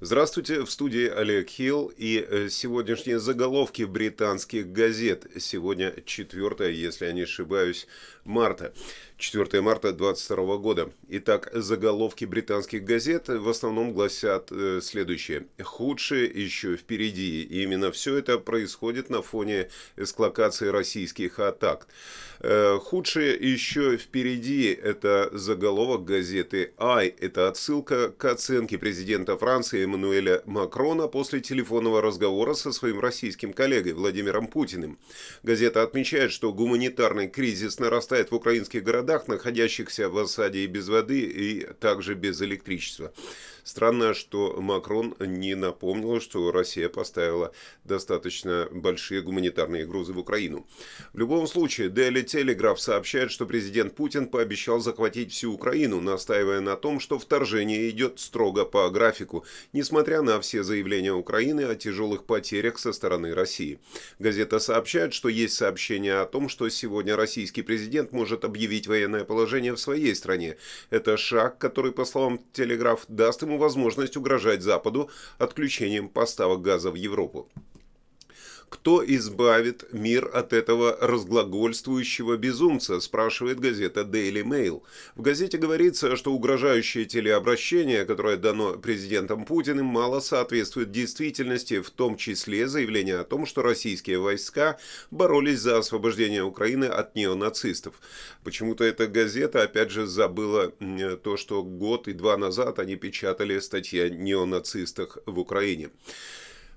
Здравствуйте, в студии Олег Хилл и э, сегодняшние заголовки британских газет. Сегодня 4, если я не ошибаюсь, марта. 4 марта 2022 года. Итак, заголовки британских газет в основном гласят э, следующее. Худшее еще впереди. И именно все это происходит на фоне эсклокации российских атак. Э, худшее еще впереди. Это заголовок газеты «Ай». Это отсылка к оценке президента Франции Эммануэля Макрона после телефонного разговора со своим российским коллегой Владимиром Путиным. Газета отмечает, что гуманитарный кризис нарастает в украинских городах городах, находящихся в осаде и без воды, и также без электричества. Странно, что Макрон не напомнил, что Россия поставила достаточно большие гуманитарные грузы в Украину. В любом случае, Daily Telegraph сообщает, что президент Путин пообещал захватить всю Украину, настаивая на том, что вторжение идет строго по графику, несмотря на все заявления Украины о тяжелых потерях со стороны России. Газета сообщает, что есть сообщение о том, что сегодня российский президент может объявить военное положение в своей стране. Это шаг, который, по словам Телеграф, даст ему возможность угрожать Западу отключением поставок газа в Европу. Кто избавит мир от этого разглагольствующего безумца, спрашивает газета Daily Mail. В газете говорится, что угрожающее телеобращение, которое дано президентом Путиным, мало соответствует действительности, в том числе заявление о том, что российские войска боролись за освобождение Украины от неонацистов. Почему-то эта газета, опять же, забыла то, что год и два назад они печатали статьи о неонацистах в Украине.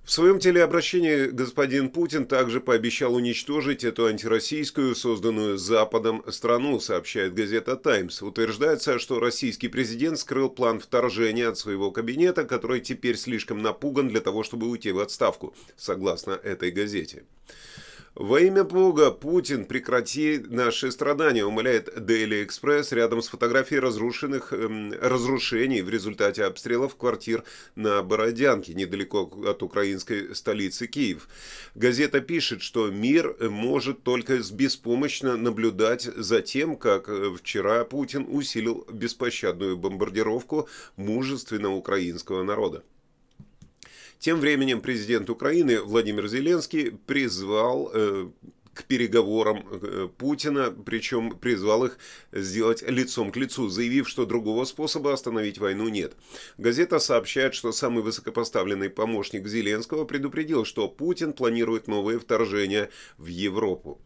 В своем телеобращении господин Путин также пообещал уничтожить эту антироссийскую, созданную Западом страну, сообщает газета «Таймс». Утверждается, что российский президент скрыл план вторжения от своего кабинета, который теперь слишком напуган для того, чтобы уйти в отставку, согласно этой газете. Во имя Бога, Путин, прекрати наши страдания, умоляет Daily Express рядом с фотографией разрушенных эм, разрушений в результате обстрелов квартир на Бородянке, недалеко от украинской столицы Киев. Газета пишет, что мир может только беспомощно наблюдать за тем, как э, вчера Путин усилил беспощадную бомбардировку мужественного украинского народа. Тем временем президент Украины Владимир Зеленский призвал э, к переговорам э, Путина, причем призвал их сделать лицом к лицу, заявив, что другого способа остановить войну нет. Газета сообщает, что самый высокопоставленный помощник Зеленского предупредил, что Путин планирует новые вторжения в Европу.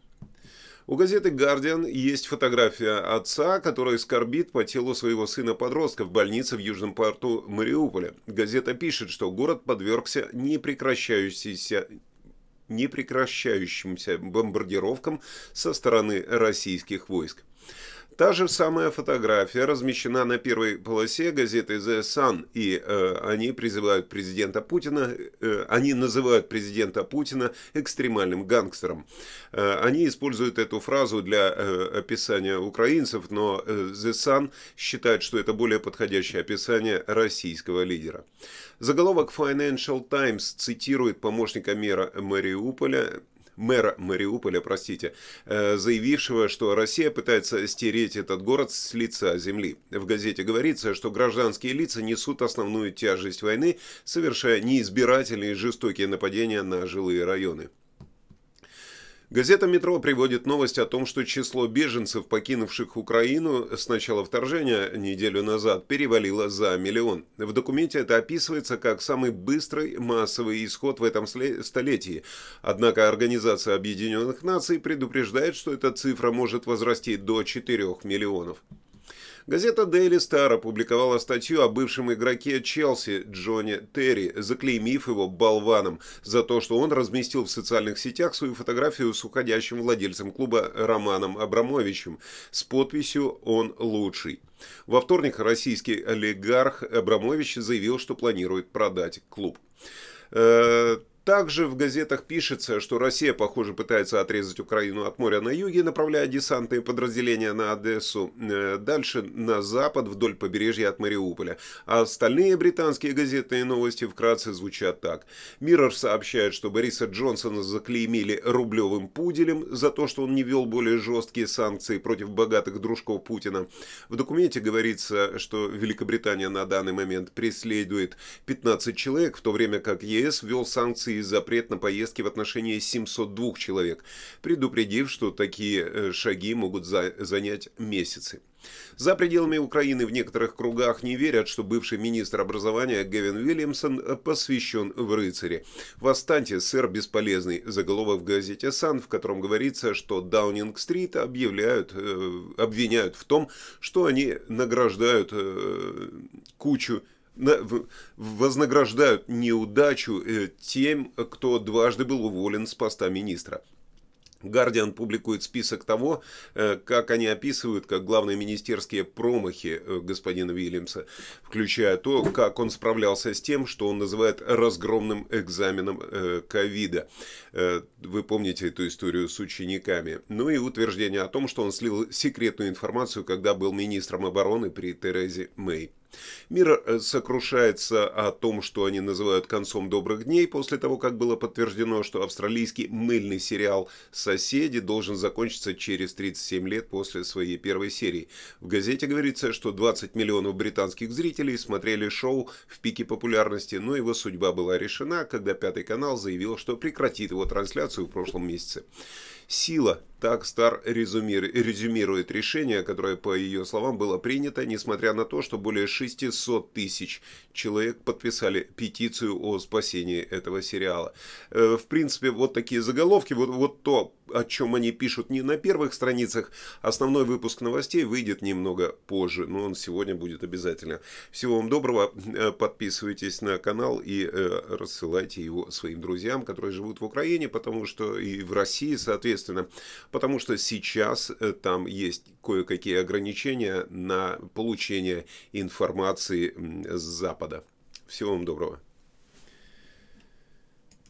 У газеты «Гардиан» есть фотография отца, который скорбит по телу своего сына-подростка в больнице в южном порту Мариуполя. Газета пишет, что город подвергся непрекращающейся непрекращающимся бомбардировкам со стороны российских войск. Та же самая фотография размещена на первой полосе газеты The Sun, и э, они призывают президента Путина, э, они называют президента Путина экстремальным гангстером. Э, они используют эту фразу для э, описания украинцев, но э, The Sun считает, что это более подходящее описание российского лидера. Заголовок Financial Times цитирует помощника мэра Мариуполя мэра Мариуполя, простите, э, заявившего, что Россия пытается стереть этот город с лица земли. В газете говорится, что гражданские лица несут основную тяжесть войны, совершая неизбирательные жестокие нападения на жилые районы. Газета «Метро» приводит новость о том, что число беженцев, покинувших Украину с начала вторжения неделю назад, перевалило за миллион. В документе это описывается как самый быстрый массовый исход в этом столетии. Однако Организация Объединенных Наций предупреждает, что эта цифра может возрасти до 4 миллионов. Газета Daily Star опубликовала статью о бывшем игроке Челси Джоне Терри, заклеймив его болваном за то, что он разместил в социальных сетях свою фотографию с уходящим владельцем клуба Романом Абрамовичем с подписью «Он лучший». Во вторник российский олигарх Абрамович заявил, что планирует продать клуб. Также в газетах пишется, что Россия, похоже, пытается отрезать Украину от моря на юге, направляя десантные подразделения на Одессу, э, дальше на запад вдоль побережья от Мариуполя. А остальные британские газетные новости вкратце звучат так. Миррор сообщает, что Бориса Джонсона заклеймили рублевым пуделем за то, что он не вел более жесткие санкции против богатых дружков Путина. В документе говорится, что Великобритания на данный момент преследует 15 человек, в то время как ЕС ввел санкции и запрет на поездки в отношении 702 человек, предупредив, что такие э, шаги могут за занять месяцы. За пределами Украины в некоторых кругах не верят, что бывший министр образования Гевин Уильямсон посвящен в рыцаре. Восстаньте, сэр бесполезный. Заголовок в газете «Сан», в котором говорится, что Даунинг-стрит объявляют, э, обвиняют в том, что они награждают э, кучу вознаграждают неудачу э, тем, кто дважды был уволен с поста министра. Гардиан публикует список того, э, как они описывают как главные министерские промахи э, господина Вильямса, включая то, как он справлялся с тем, что он называет разгромным экзаменом ковида. Вы помните эту историю с учениками. Ну и утверждение о том, что он слил секретную информацию, когда был министром обороны при Терезе Мэй. Мир э, сокрушается о том, что они называют концом добрых дней, после того, как было подтверждено, что австралийский мыльный сериал «Соседи» должен закончиться через 37 лет после своей первой серии. В газете говорится, что 20 миллионов британских зрителей смотрели шоу в пике популярности, но его судьба была решена, когда Пятый канал заявил, что прекратит его трансляцию в прошлом месяце. Сила так Стар резюмирует решение, которое, по ее словам, было принято, несмотря на то, что более 600 тысяч человек подписали петицию о спасении этого сериала. Э, в принципе, вот такие заголовки, вот, вот то, о чем они пишут не на первых страницах, основной выпуск новостей выйдет немного позже, но он сегодня будет обязательно. Всего вам доброго, э, подписывайтесь на канал и э, рассылайте его своим друзьям, которые живут в Украине, потому что и в России, соответственно потому что сейчас э, там есть кое-какие ограничения на получение информации с Запада. Всего вам доброго.